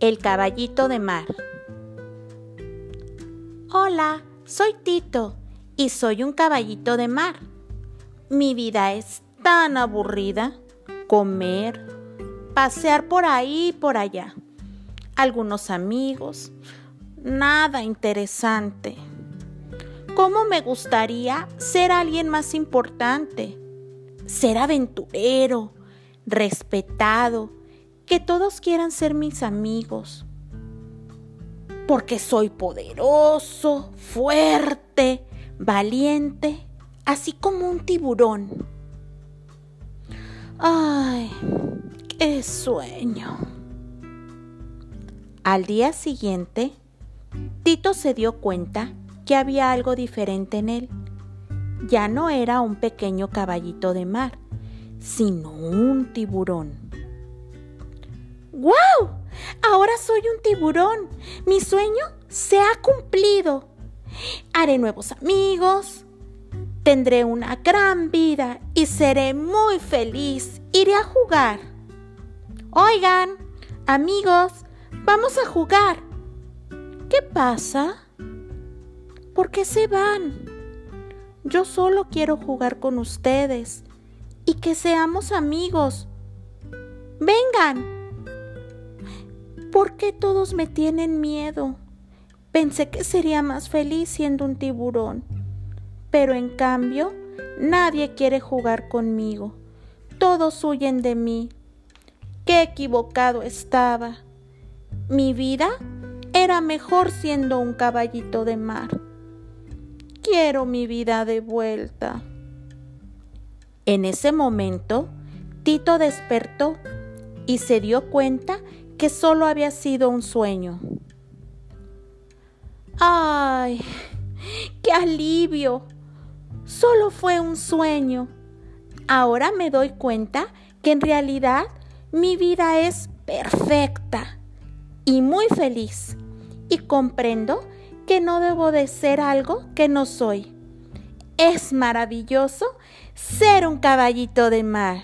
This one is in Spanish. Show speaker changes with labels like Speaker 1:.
Speaker 1: El caballito de mar. Hola, soy Tito y soy un caballito de mar. Mi vida es tan aburrida. Comer, pasear por ahí y por allá. Algunos amigos. Nada interesante. ¿Cómo me gustaría ser alguien más importante? Ser aventurero, respetado, que todos quieran ser mis amigos. Porque soy poderoso, fuerte, valiente, así como un tiburón. Ay, qué sueño. Al día siguiente, Tito se dio cuenta que había algo diferente en él. Ya no era un pequeño caballito de mar, sino un tiburón. ¡Guau! Ahora soy un tiburón. Mi sueño se ha cumplido. Haré nuevos amigos. Tendré una gran vida y seré muy feliz. Iré a jugar. Oigan, amigos, vamos a jugar. ¿Qué pasa? ¿Por qué se van? Yo solo quiero jugar con ustedes y que seamos amigos. Vengan. ¿Por qué todos me tienen miedo? Pensé que sería más feliz siendo un tiburón, pero en cambio nadie quiere jugar conmigo. Todos huyen de mí. Qué equivocado estaba. Mi vida era mejor siendo un caballito de mar. Quiero mi vida de vuelta. En ese momento, Tito despertó y se dio cuenta que solo había sido un sueño. ¡Ay! ¡Qué alivio! Solo fue un sueño. Ahora me doy cuenta que en realidad mi vida es perfecta y muy feliz y comprendo que no debo de ser algo que no soy. Es maravilloso ser un caballito de mar.